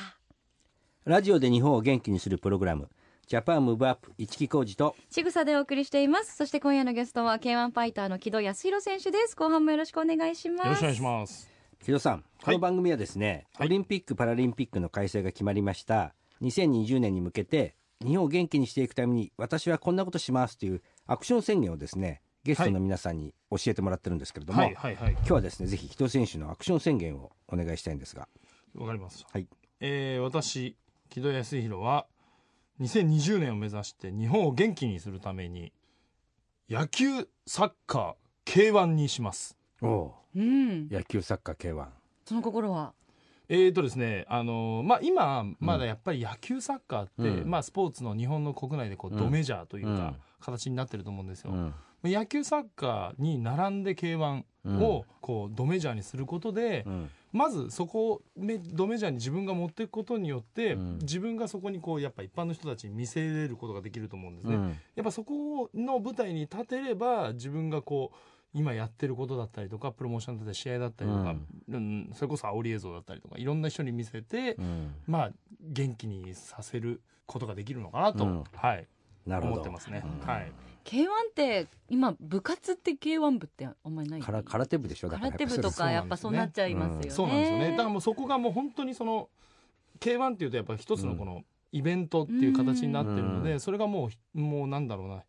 Speaker 2: ラジオで日本を元気にするプログラムジャパンムーブアップ一木工事と。
Speaker 3: ちぐさでお送りしています。そして今夜のゲストは K1 ファイターの木戸康弘選手です。後半もよろしくお願いします。
Speaker 4: よろしくお願いします。
Speaker 2: 木戸さんこの番組はですね、
Speaker 4: はい。
Speaker 2: オリンピック・パラリンピックの開催が決まりました。2020年に向けて日本を元気にしていくために私はこんなことしますというアクション宣言をですねゲストの皆さんに教えてもらってるんですけれども、
Speaker 4: はい。はい。はい。
Speaker 2: 今日はですねぜひ木戸選手のアクション宣言をお願いしたいんですが。
Speaker 4: わかります、
Speaker 2: はい。
Speaker 4: えー私木戸康弘は2020年を目指して日本を元気にするために野球サッカー K1 にします。
Speaker 2: おお
Speaker 3: うん。
Speaker 2: 野球サッカー K1
Speaker 3: その心は？
Speaker 4: えーとですねあのーまあ、今まだやっぱり野球サッカーって、
Speaker 2: うん。
Speaker 4: まあ、スポーツの日本の国内でこう
Speaker 2: うん
Speaker 4: ドメジャーという
Speaker 2: うん。
Speaker 4: か形になってると思うんですよ、
Speaker 2: うん。
Speaker 4: 野球サッカーに並んで K1 をこうドメジャーにすることで、
Speaker 2: うん
Speaker 4: まずそこをめドメジャーに自分が持っていくことによって、
Speaker 2: うん。
Speaker 4: 自分がそこにこうやっぱ一般の人たちに見せれることができると思うんですね、
Speaker 2: うん。
Speaker 4: やっぱそこの舞台に立てれば自分がこう今やってることだったりとかプロモーションだったり試合だったりとか、うん。それこそ煽り映像だったりとかいろんな人に見せて、
Speaker 2: うん。
Speaker 4: まあ元気にさせることができるのかなと、
Speaker 2: うん。
Speaker 4: はい。思ってますね、
Speaker 2: うん。
Speaker 4: はい
Speaker 3: K1 って今部活って K1 部ってあんまりない？
Speaker 2: から空手部でしょ？
Speaker 3: 空手部とかやっぱそうなっちゃいますよね、
Speaker 4: そうなんです。よね。だからもうそこがもう本当にその K1 っていうとやっぱ一つのこのイベントっていう形になってるので、
Speaker 2: うん。
Speaker 4: それがもうもうなんだろうな。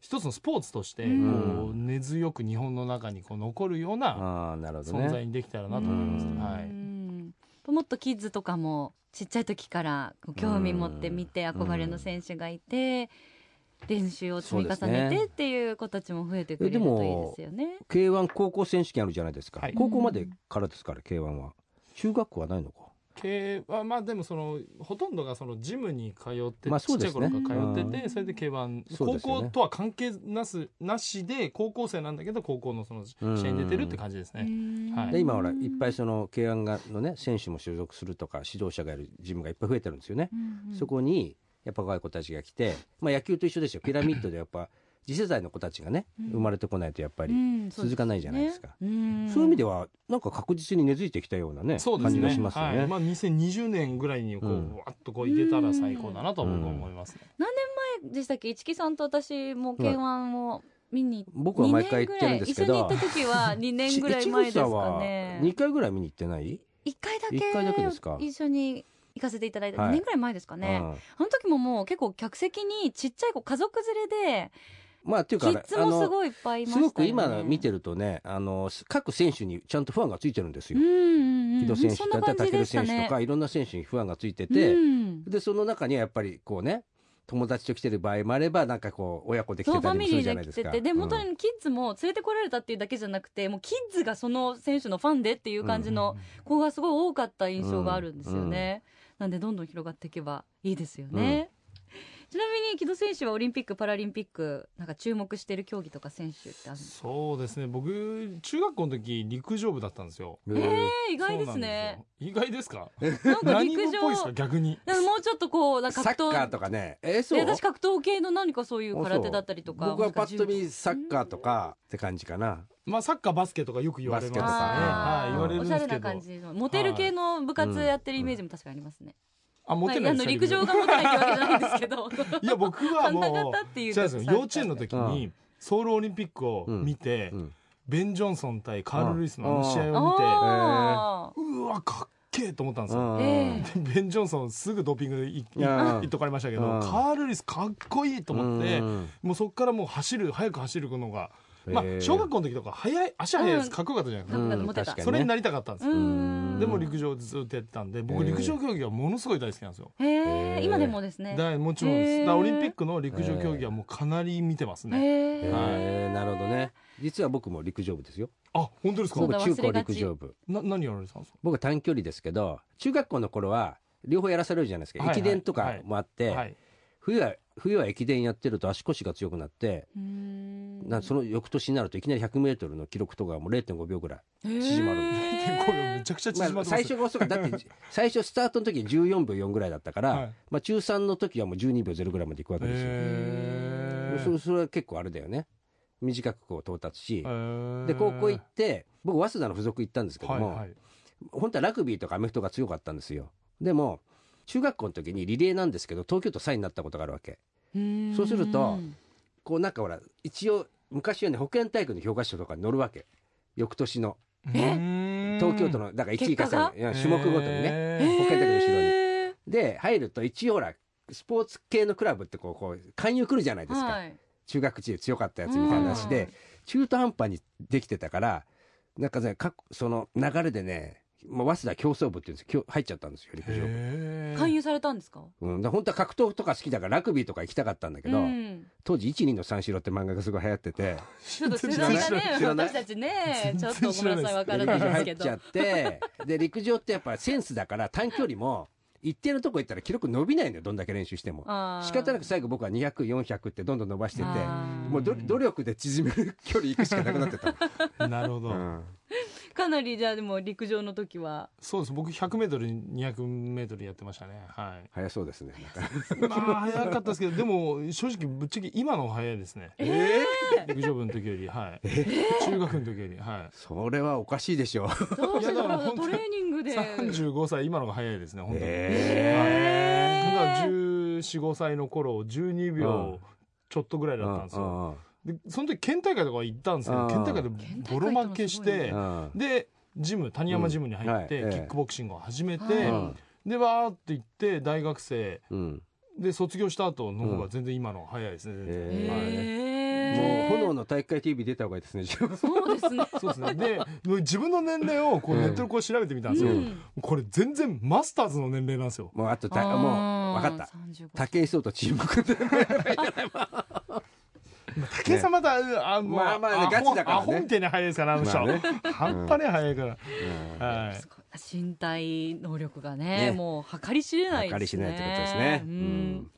Speaker 4: 一つのスポーツとしてこ
Speaker 3: う
Speaker 4: う根強く日本の中にこう残るような存在にできたらなと思います、
Speaker 2: うん。
Speaker 4: はい、
Speaker 3: うん。もっとキッズとかもちっちゃい時から興味持って見て憧れの選手がいて、練習を積み重
Speaker 2: ね
Speaker 3: ね。てっていう子たちも増えてくれるといいですよね。
Speaker 2: K1 高校選手権あるじゃないですか、
Speaker 4: はい
Speaker 2: 高校までからですから K1 は。中学校はないのか。
Speaker 4: 系はまあでもそのほとんどがそのジムに通って、
Speaker 2: まあ
Speaker 4: ちっちゃい頃から通ってて、
Speaker 2: うん。
Speaker 4: それで K1、高校とは関係なすなしで高校生なんだけど高校のその試合に出てるって感じですね、はい。
Speaker 2: で今ほらいっぱいその K1 がのね選手も所属するとか指導者がいるジムがいっぱい増えてるんですよね、そこにやっぱ若い子たちが来て、まあ、野球と一緒ですよ。ピラミッドでやっぱ 次世代の子たちがね
Speaker 3: うん。
Speaker 2: 生まれてこないとやっぱり
Speaker 3: うん
Speaker 2: 続かないじゃないですか、
Speaker 3: そういう
Speaker 2: そういう意味ではなんか確実に根付いてきたようなね感じ
Speaker 4: そうですね。
Speaker 2: がしますよね、
Speaker 4: はい。まあ、2020年ぐらいにこう、
Speaker 2: うん。
Speaker 4: わっとこう入れたら最高だなと僕は思いますね、
Speaker 3: でしたっけ？一木さんと私も K1 を見に
Speaker 2: 僕は毎回行ってるんですけど
Speaker 3: 二年ぐらい一緒に行った時は 2年ぐらい前ですかね。
Speaker 2: 2回ぐらい見に行ってない、
Speaker 3: 一回だけ
Speaker 2: 一回だけですか？
Speaker 3: 一緒に行かせていただいた。
Speaker 2: はい。
Speaker 3: 2年ぐらい前ですかね、あの時ももう結構客席にちっちゃい子家族連れで
Speaker 2: うんまあっていうか
Speaker 3: キッズもすごいいっぱいいましね、
Speaker 2: すごく今見てるとねあの各選手にちゃんとファンがついてるんですよ。
Speaker 3: うん。うんうん
Speaker 2: 木戸選手
Speaker 3: そんな感
Speaker 2: だったり武
Speaker 3: じでしたね。
Speaker 2: 選手とかいろんな選手にファンがついてて、
Speaker 3: うん。
Speaker 2: でその中にはやっぱりこうね友達と来てる場合もあればなんかこう親子で来てたりもするじゃないですか。
Speaker 3: 来ててで
Speaker 2: うん。
Speaker 3: 本当にキッズも連れてこられたっていうだけじゃなくてもうキッズがその選手のファンでっていう感じの子がすごい多かった印象があるんですよね、なんでどんどん広がっていけばいいですよね、ちなみに木戸選手はオリンピック・パラリンピックなんか注目してる競技とか選手ってあるんですか？
Speaker 4: そうですね。僕中学校の時陸上部だったんですよ。
Speaker 2: へー。
Speaker 3: えー、意外ですね。
Speaker 4: 意外ですか？
Speaker 3: なんか
Speaker 4: 何
Speaker 3: 陸上
Speaker 4: 部っぽいですか？逆に。
Speaker 3: でももうちょっとこうなんか
Speaker 2: サッ
Speaker 3: 格闘
Speaker 2: カーとかね。えーそう？
Speaker 3: え私格闘系の何かそういう空手だったりとか
Speaker 2: 僕はパッと見サッカーとかって感じかな。
Speaker 4: まあサッカーバスケとかよく言われますね。はい言われるん
Speaker 3: おしゃれ
Speaker 4: ですけど
Speaker 3: な感じのモテる系の部活やってるイメージも確かにありますね、
Speaker 4: あモテない
Speaker 3: 陸上がモテないわけじゃないんですけど。
Speaker 4: いや僕はもう
Speaker 3: 花形っていう
Speaker 4: 違うんですよ。幼稚園の時にソウルオリンピックを見て、
Speaker 2: うん。
Speaker 4: ベン・ジョンソン対カール・ルイスのあの試合を見て、うわかっけえと思ったんですよ、ベン・ジョンソンすぐドーピングでいいっとかれましたけど、
Speaker 2: うん。
Speaker 4: カール・ルイスかっこいいと思って、
Speaker 2: うん。
Speaker 4: もうそこからもう走る早く走るのがまあ小学校の時とか速い足速いや
Speaker 3: うん。
Speaker 4: つかっこよかったじゃないですか、それになりたかったんですでも陸上ずっとやってたん。で僕陸上競技はものすごい大好きなんですよ。
Speaker 3: 今でもですね。
Speaker 4: だもちろんです。オリンピックの陸上競技はもうかなり見てますね、
Speaker 3: へえ
Speaker 2: へー。なるほどね。実は僕も陸上部ですよ。
Speaker 4: あ本当ですか？
Speaker 2: 僕中高陸上部。
Speaker 4: な何やられてたんですか？
Speaker 2: 僕は短距離ですけど中学校の頃は両方やらされるじゃないですか、
Speaker 4: はいはい。
Speaker 2: 駅伝とかもあって、
Speaker 4: はい
Speaker 2: 冬は冬は駅伝やってると足腰が強くなって、
Speaker 3: うん。
Speaker 2: なその翌年になるといきなり 100m の記録とかもう0.5秒ぐらい縮まる。
Speaker 4: めちゃくちゃ縮ま
Speaker 2: まあ、
Speaker 4: ってます。
Speaker 2: 最初が遅かっただって最初スタートの時14秒4ぐらいだったから、
Speaker 4: はい。
Speaker 2: まあ、中3の時はもう12秒0ぐらいまでいくわけですよ、
Speaker 4: へ
Speaker 2: それそれは結構あれだよね。短くこう到達し、
Speaker 4: ー。
Speaker 2: で高校行って僕早稲田の附属行ったんですけども、
Speaker 4: はいはい。
Speaker 2: 本当はラグビーとかアメフトが強かったんですよ。でも中学校の時にリレーなんですけど東京都3位になったことがあるわけ。
Speaker 3: うん。
Speaker 2: そうするとこうなんかほら一応昔はね保健体育の教科書とかに載るわけ。翌年の。
Speaker 3: え？
Speaker 2: 東京都のだから1位か
Speaker 3: 結果が
Speaker 2: ？3位いや種目ごとにね。
Speaker 4: ね
Speaker 2: 保健体育の後ろに。
Speaker 3: へ
Speaker 2: で入ると一応ほらスポーツ系のクラブってこうこう勧誘来るじゃないですか、
Speaker 3: ーはい。
Speaker 2: 中学時で強かったやつみたいな話で、
Speaker 3: うん。
Speaker 2: 中途半端にできてたからなんかねかその流れでね、まあ、早稲田競争部っていうんですけど入っちゃったんですよ陸上部、
Speaker 3: 勧誘されたんですか？
Speaker 2: うん、だから本当は格闘とか好きだからラグビーとか行きたかったんだけど、
Speaker 3: うん。
Speaker 2: 当時「12の三四郎」って漫画がすごい流行ってて
Speaker 3: ちょっと世代がね
Speaker 2: 知らない。
Speaker 3: 私たちねちょっとごめんなさいわからないですけど。
Speaker 2: 入っちゃってで陸上ってやっぱセンスだから短距離も一定のとこ行ったら記録伸びないのよどんだけ練習しても。仕方なく最後僕は200400ってどんどん伸ばしててもうど努力で縮める距離行くしかなくなってた
Speaker 4: なるほど、
Speaker 2: うん
Speaker 3: かなりじゃあでも陸上の時は。
Speaker 4: そうです。僕 100m200m やってましたね。はい。
Speaker 2: 早そうですね。
Speaker 4: まあ早かったですけどでも正直ぶっちゃけ今の早いですね。
Speaker 2: ええ
Speaker 4: 陸上部の時よりはい。中学の時よりはい。
Speaker 2: それはおかしいでしょ
Speaker 3: どう
Speaker 4: いやだから
Speaker 3: トレーニングで。
Speaker 4: 35歳今のが早いですね本当に、
Speaker 2: へ
Speaker 4: はい、だから1415歳の頃12秒ちょっとぐらいだったんですよ、
Speaker 2: よ
Speaker 4: でその時県大会とか行ったんですけど
Speaker 2: うん。
Speaker 4: 県大会でボロ負けしてでジム谷山ジムに入って、
Speaker 2: うん。はい
Speaker 4: キックボクシングを始めて、
Speaker 3: は
Speaker 4: でわーって行って大学生。
Speaker 2: うん。
Speaker 4: で卒業した後の方が全然今の早いですね、全然。はい。
Speaker 3: ー。
Speaker 2: もう炎の体育会 TV 出た方がいいですね
Speaker 3: そうですね。
Speaker 4: そうですね。で自分の年齢をこうネットでこう調べてみたんですよ、
Speaker 3: うん。
Speaker 4: これ全然マスターズの年齢なんですよ。
Speaker 2: もうあとたもう分かった。
Speaker 3: 35
Speaker 2: 武井壮とチーム組んで
Speaker 4: 武井さんまたあもう
Speaker 2: まあまあねガチだからね。
Speaker 4: アホみたいに早いですからあの人、
Speaker 2: まあね。
Speaker 4: 半端に早いから、
Speaker 2: うん。
Speaker 4: はい。
Speaker 3: 身体能力がね
Speaker 2: ね。
Speaker 3: もう計り知れないですね。
Speaker 2: 計り知れないってことですね。
Speaker 3: う
Speaker 2: うん。ん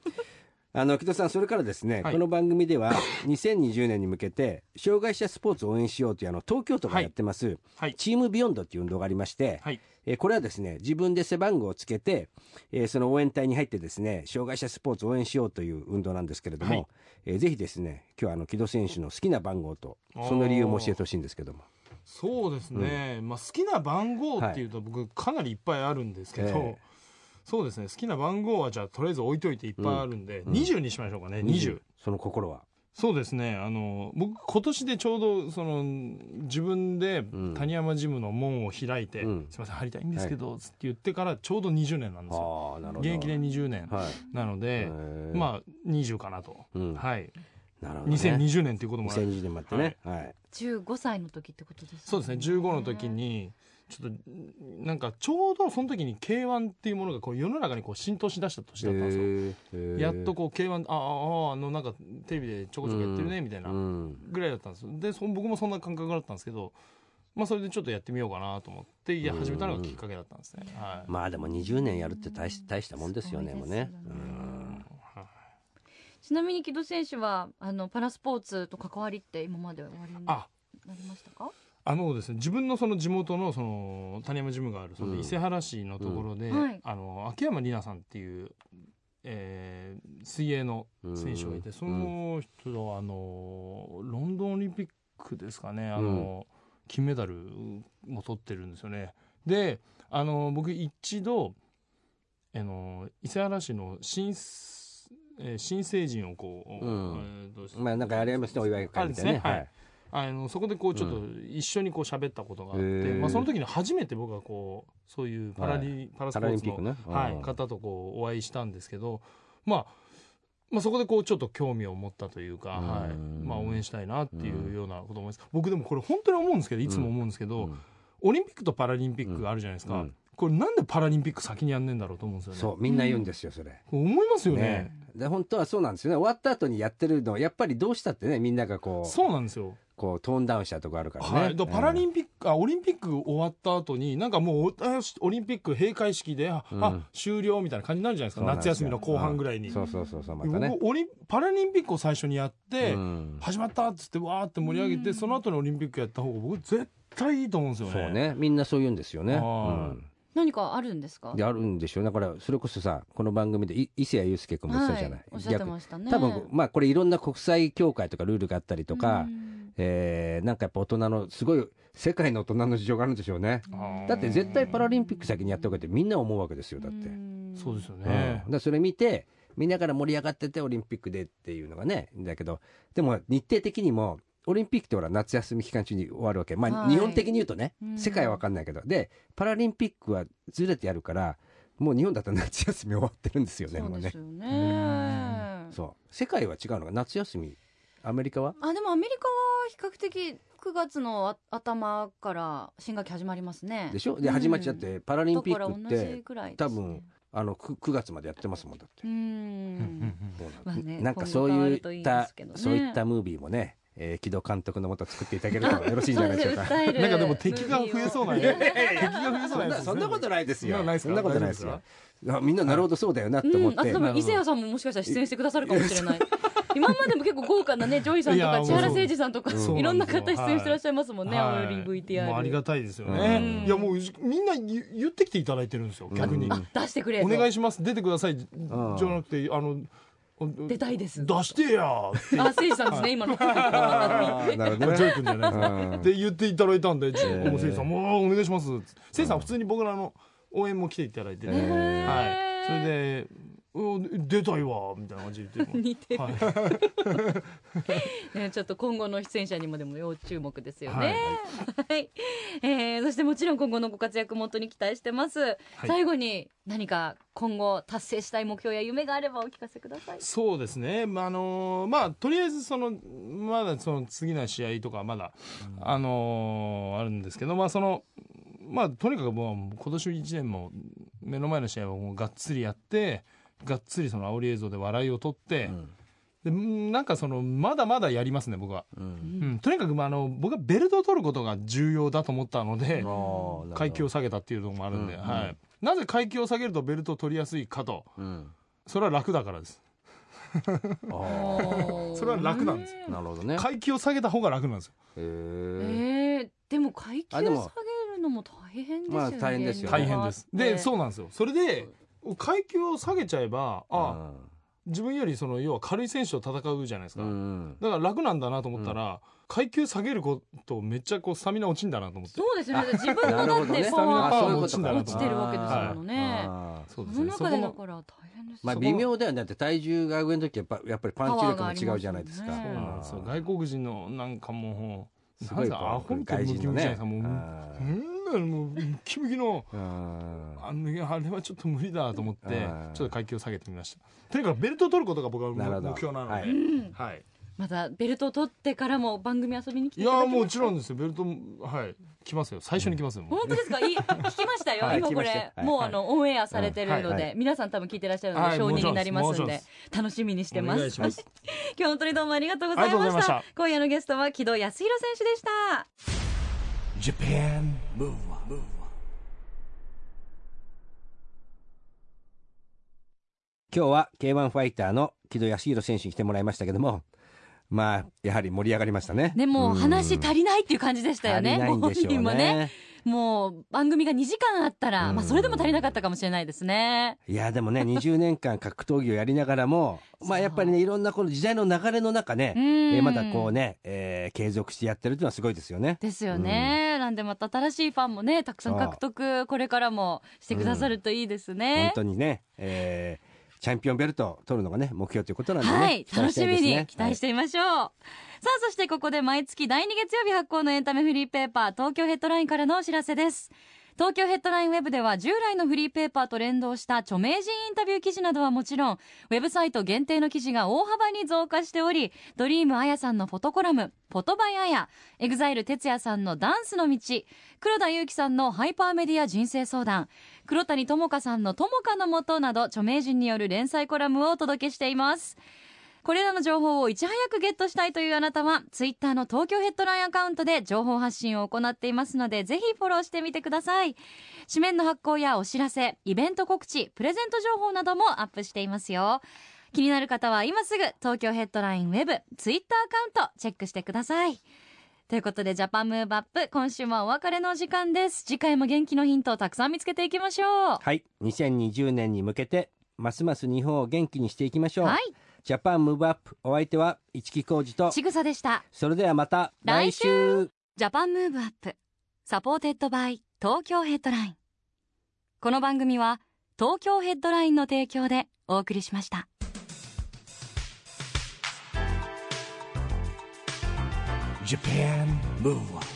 Speaker 2: あの木戸さんそれからですね、
Speaker 4: はい。
Speaker 2: この番組では2020年に向けて障害者スポーツを応援しようというあの東京都がやってます、
Speaker 4: はい。
Speaker 2: チームビヨンドっていう運動がありまして、
Speaker 4: はい
Speaker 2: えーこれはですね自分で背番号をつけて、えーその応援隊に入ってですね障害者スポーツを応援しようという運動なんですけれども、
Speaker 4: はい。
Speaker 2: えーぜひですね今日はあの木戸選手の好きな番号とその理由も教えてほしいんですけども。
Speaker 4: そうですね、まあ、好きな番号っていうと僕かなりいっぱいあるんですけど、
Speaker 2: ええ。
Speaker 4: そうですね。好きな番号はじゃあとりあえず置いといていっぱいあるんで、
Speaker 2: うん。
Speaker 4: 20にしましょうかね。20。
Speaker 2: その心は
Speaker 4: そうですね。あの僕今年でちょうどその自分で
Speaker 2: ん。
Speaker 4: 谷山ジムの門を開いて、
Speaker 2: うん
Speaker 4: すいません入りたいんですけど、つって言ってからちょうど20年なんですよ。現役で20年。
Speaker 2: はい。
Speaker 4: なので、まあ20かなと、
Speaker 2: うん。
Speaker 4: はい。
Speaker 2: なるほど、ね、
Speaker 4: 2020年っていうこともある。
Speaker 2: 2020年もあってね、はい。
Speaker 3: 15歳の時ってことですね。
Speaker 4: そうですね。15の時にちょっとなんかちょうどその時に K1 っていうものがこう世の中にこう浸透しだした年だったんですよ、やっとこう K1 ああああのなんかテレビでちょこちょこやってるねみたいな
Speaker 2: うん
Speaker 4: ぐらいだったんですよでそ僕もそんな感覚だったんですけどまあそれでちょっとやってみようかなと思っていや始めたのがきっかけだったんですね、はい
Speaker 2: まあでも20年やるって大し大したもんですよねもうね
Speaker 3: ちなみに木戸選手はあのパラスポーツと関わりって今までおありにな
Speaker 4: あ
Speaker 3: りましたか
Speaker 4: あのですね自分のその地元のその谷山ジムがあるその伊勢原市のところで、
Speaker 3: うん。はい。
Speaker 4: あの秋山里奈さんっていう、えー水泳の選手がいて、
Speaker 2: うん。
Speaker 4: その人はあのロンドンオリンピックですかねあの、金メダルも取ってるんですよね。であの僕一度あの伊勢原市の新,、えー新成人をこう、
Speaker 2: うん。
Speaker 4: えーと
Speaker 2: まあなんかありますねお祝い会みたいなね。
Speaker 4: あるんですねあのそこでこうちょっと一緒にこう喋ったことがあって、
Speaker 2: へー。
Speaker 4: まあ、その時に初めて僕はこうそういうパラリ、パラス
Speaker 2: パ
Speaker 4: ポーツの、
Speaker 2: ラリンピックね。
Speaker 4: はい、
Speaker 2: うん。
Speaker 4: 方とこうお会いしたんですけどまあまあ、そこでこうちょっと興味を持ったというか、
Speaker 2: うん。
Speaker 4: はい。まあ、応援したいなっていうようなこと思います、僕でもこれ本当に思うんですけどいつも思うんですけど、
Speaker 2: うん。
Speaker 4: オリンピックとパラリンピックあるじゃないですか、
Speaker 2: うん。
Speaker 4: これなんでパラリンピック先にやんねえんだろうと思うんですよね。
Speaker 2: そうみんな言うんですよそれ。
Speaker 4: こう思いますよね。
Speaker 2: ね、で本当はそうなんですよね。終わった後にやってるのやっぱりどうしたってねみんながこう。
Speaker 4: そうなんですよ、
Speaker 2: こうトーンダウンしたとこあるからね、
Speaker 4: はい、だからパラリ
Speaker 2: ン
Speaker 4: ンピック、あオリンピック終わった後になんかもうオリンピック閉会式であ、
Speaker 2: うん。
Speaker 4: あ終了みたいな感じになるじゃないですか。夏休みの後半ぐらいに、
Speaker 2: そうそうそうそうまたね。
Speaker 4: 僕オリンパラリンピックを最初にやって、
Speaker 2: うん。
Speaker 4: 始まったっつってわーって盛り上げて、その後にオリンピックやった方が僕絶対いいと思うんですよね。
Speaker 2: そうね。みんなそう言うんですよね、
Speaker 3: 何かあるんですか？
Speaker 2: であるんでしょ。うだからそれこそさこの番組でい伊勢谷友介君も言ってたじゃない、
Speaker 3: はい、おっしゃってましたね。
Speaker 2: 逆多分まあこれいろんな国際協会とかルールがあったりとか、
Speaker 3: うん
Speaker 2: えーなんかやっぱ大人のすごい世界の大人の事情があるんでしょうね。だって絶対パラリンピック先にやった方がいいってみんな思うわけですよだって、
Speaker 3: ん。
Speaker 4: そうですよ
Speaker 2: うん。
Speaker 4: ね
Speaker 2: だか、らそれ見てみんなから盛り上がっててオリンピックでっていうのがねだけどでも日程的にもオリンピックってほら夏休み期間中に終わるわけ。まあ、
Speaker 3: はい。
Speaker 2: 日本的に言うとね
Speaker 3: うん。
Speaker 2: 世界は分かんないけど。でパラリンピックはずれてやるからもう日本だったら夏休み終わってるんですよねもうね
Speaker 3: そうですよね。
Speaker 2: そう。世界は違うのが夏休みアメリカは？
Speaker 3: あでもアメリカは比較的9月のあ頭から新学期始まりますね。
Speaker 2: でしょ？で
Speaker 3: うん
Speaker 2: 始まっちゃって、パラリンピックって
Speaker 3: ね。
Speaker 2: 多分あの 9, 9月までやってますもんだって。
Speaker 3: う、ん。
Speaker 4: うんうん
Speaker 2: そう。
Speaker 3: まあね
Speaker 2: なんかそういった
Speaker 3: ですけどね。
Speaker 2: そういったムービーもね、えー、木戸監督のもと作っていただけるとよろしいんじゃないでしょうか。
Speaker 4: なんかでも敵が増えそうな
Speaker 3: ムービーを
Speaker 4: 敵が増えそう
Speaker 2: そなそんなことないですよ。
Speaker 4: そんなことないですか？
Speaker 2: そんなことないです
Speaker 4: 大丈
Speaker 2: よ。あみんななるほどそうだよなと思って。
Speaker 3: うん、あ多分伊勢谷さんももしかしたら出演してくださるかもしれない 今までも結構豪華なねジョイさんとか千原
Speaker 4: せ
Speaker 3: いじさんとかいろんな方出演してらっしゃいますもんね、
Speaker 4: はい。
Speaker 3: 青い VTR
Speaker 4: もうありがたいですよ
Speaker 2: う
Speaker 4: ね
Speaker 3: ん
Speaker 4: いやもうみんな言言ってきていただいてるんですよ逆に。
Speaker 3: 出してくれ
Speaker 4: お願い
Speaker 3: し
Speaker 4: します。出てください。じゃなくてあの
Speaker 3: 出たいです。
Speaker 4: 出してやって。
Speaker 3: あせいじさんですね今の。
Speaker 2: なるほどね。
Speaker 4: ジョイ君じゃないです。か
Speaker 2: うん。
Speaker 4: で言っていただいたんで、
Speaker 2: ー。
Speaker 4: もうせいさんもうお願いします。せいさん普通に僕らの応援も来ていただいて。はい。それでうん出たいわみたいな感じで
Speaker 3: 似てる、
Speaker 4: はい。
Speaker 3: ね、ちょっと今後の出演者にもでも要注目ですよ
Speaker 4: は
Speaker 3: ね
Speaker 4: い。
Speaker 3: はい、えーそしてもちろん今後のご活躍も本当に期待してます。最後に何か今後達成したい目標や夢があればお聞かせください。
Speaker 4: そうですね、まああのまあ、とりあえずそのまだその次の試合とかまだ、あのあるんですけど、まあそのまあ、とにかくもう今年1年も目の前の試合をもうがっつりやってがっつりその煽り映像で笑いを取って、でうん。なんかそのまだまだやりますね僕は、
Speaker 2: うん。
Speaker 4: うん、とにかく、まあ、あの僕はベルトを取ることが重要だと思ったので、階級を下げたっていうのもあるんで、
Speaker 2: うん。
Speaker 4: はい、なぜ階級を下げるとベルトを取りやすいかと
Speaker 2: うん。
Speaker 4: それは楽だからです。
Speaker 2: あ
Speaker 4: それは楽なんですよ。
Speaker 2: あ。なるほどね。
Speaker 4: 階級を下げた方が楽なんですよ。
Speaker 2: へ
Speaker 3: えでも階級
Speaker 2: あでも
Speaker 3: を下げるのも大変ですよね。
Speaker 2: まあ大変ですよね。
Speaker 4: 大変です。でそう
Speaker 3: う
Speaker 4: なんですよ。それで階級を下げちゃえばあ
Speaker 2: う
Speaker 4: 自分よりその要は軽い選手と戦うじゃないですか、
Speaker 2: ん。
Speaker 4: だから楽なんだなと思ったら、階級下げることめっちゃこうスタミナ落ちんだなと思って
Speaker 3: そうですよね。自分のだって
Speaker 2: ね
Speaker 4: スタミナパワーも
Speaker 3: が
Speaker 4: 落ちんだなと
Speaker 3: 落ちてるわけですものね。
Speaker 2: あー
Speaker 4: そうです
Speaker 3: その中でだから大変ですよ。
Speaker 2: まあ微妙だよね。だって体重が上の時やっぱやっぱりパンチ力も違うじゃないですか。
Speaker 4: そうなんですよ外国人のなんかもう
Speaker 2: すごい
Speaker 4: アホみたいなムキムキじゃないですかもう
Speaker 2: あー
Speaker 4: うんなのもうムキムキの
Speaker 2: うん。
Speaker 4: あのあれはちょっと無理だと思って
Speaker 2: うん。
Speaker 4: ちょっと階級を下げてみました。とにかくベルトを取ることが僕は目標なので、
Speaker 2: は
Speaker 4: はい。
Speaker 3: またベルトを取ってからも番組遊びに来て
Speaker 4: い
Speaker 3: いただけますか？
Speaker 4: やもちろんですよ。ベルトはい来ますよ。最初に来ますよ、もう
Speaker 3: 本当ですか？いい聞きましたよ、
Speaker 2: はい。
Speaker 3: 今これ、
Speaker 2: はい。
Speaker 3: もうあのオンエアされてるので、
Speaker 2: うんはいはい。
Speaker 3: 皆さん多分聞いてらっしゃるので、
Speaker 4: はい
Speaker 3: 承認になりますんで楽しみにしてます。今日本当にどうもありがとうございました。
Speaker 4: ありがとうございました。
Speaker 3: 今夜のゲストは木戸康弘選手でした
Speaker 1: Japan Move Up
Speaker 2: 今日は K1 ファイターの木戸康弘選手に来てもらいましたけども、まあ、やはり盛り上がりましたね。
Speaker 3: でも
Speaker 2: うん
Speaker 3: 話足りないっていう感じでしたよね
Speaker 2: 足りないんでしょう
Speaker 3: ご本人もね
Speaker 2: ね。
Speaker 3: もう番組が2時間あったら、
Speaker 2: うん。
Speaker 3: まあ、それでも足りなかったかもしれないですね。
Speaker 2: いや、でもね、20年間格闘技をやりながらも、まあ、やっぱりね、いろんなこの時代の流れの中ね、
Speaker 3: うん。
Speaker 2: えーまだこうね、えー継続してやってるっていうのはすごいですよね。
Speaker 3: ですよね、なんでまた新しいファンもねたくさん獲得これからもしてくださるといいですね。
Speaker 2: 本、当にね、えーチャンピオンベルトを取るのがね、目標ということなんでね。
Speaker 3: はい、楽しみに期待して
Speaker 2: い
Speaker 3: いましょう。さあ、そしてここで毎月第2月曜日発行のエンタメフリーペーパー、東京ヘッドラインからのお知らせです。東京ヘッドラインウェブでは従来のフリーペーパーと連動した著名人インタビュー記事などはもちろんウェブサイト限定の記事が大幅に増加しており DREAM Aya さんのフォトコラム「Photo by Aya」EXILE TETSUYA さんの「ダンスの道」黒田勇樹さんの「ハイパーメディア人生相談」黒谷友香さんの「友香のもと」など著名人による連載コラムをお届けしていますこれらの情報をいち早くゲットしたいというあなたは、ツイッターの東京ヘッドラインアカウントで情報発信を行っていますので、ぜひフォローしてみてください。紙面の発行やお知らせ、イベント告知、プレゼント情報などもアップしていますよ。気になる方は今すぐ東京ヘッドラインウェブ、ツイッターアカウントチェックしてください。ということで、ジャパンムーブアップ、今週もお別れの時間です。次回も元気のヒントをたくさん見つけていきましょう。
Speaker 2: はい2020年に向けてますます日本を元気にしていきましょう、
Speaker 3: はい。
Speaker 2: JAPAN MOVE UP お相手は一木広治と。
Speaker 3: ちぐさでした。
Speaker 2: それではまた来
Speaker 3: 来週。
Speaker 2: 週
Speaker 3: JAPAN MOVE UP SUPPORTED BY TOKYO HEADLINE この番組は東京ヘッドラインの提供でお送りしました。
Speaker 1: Japan Move Up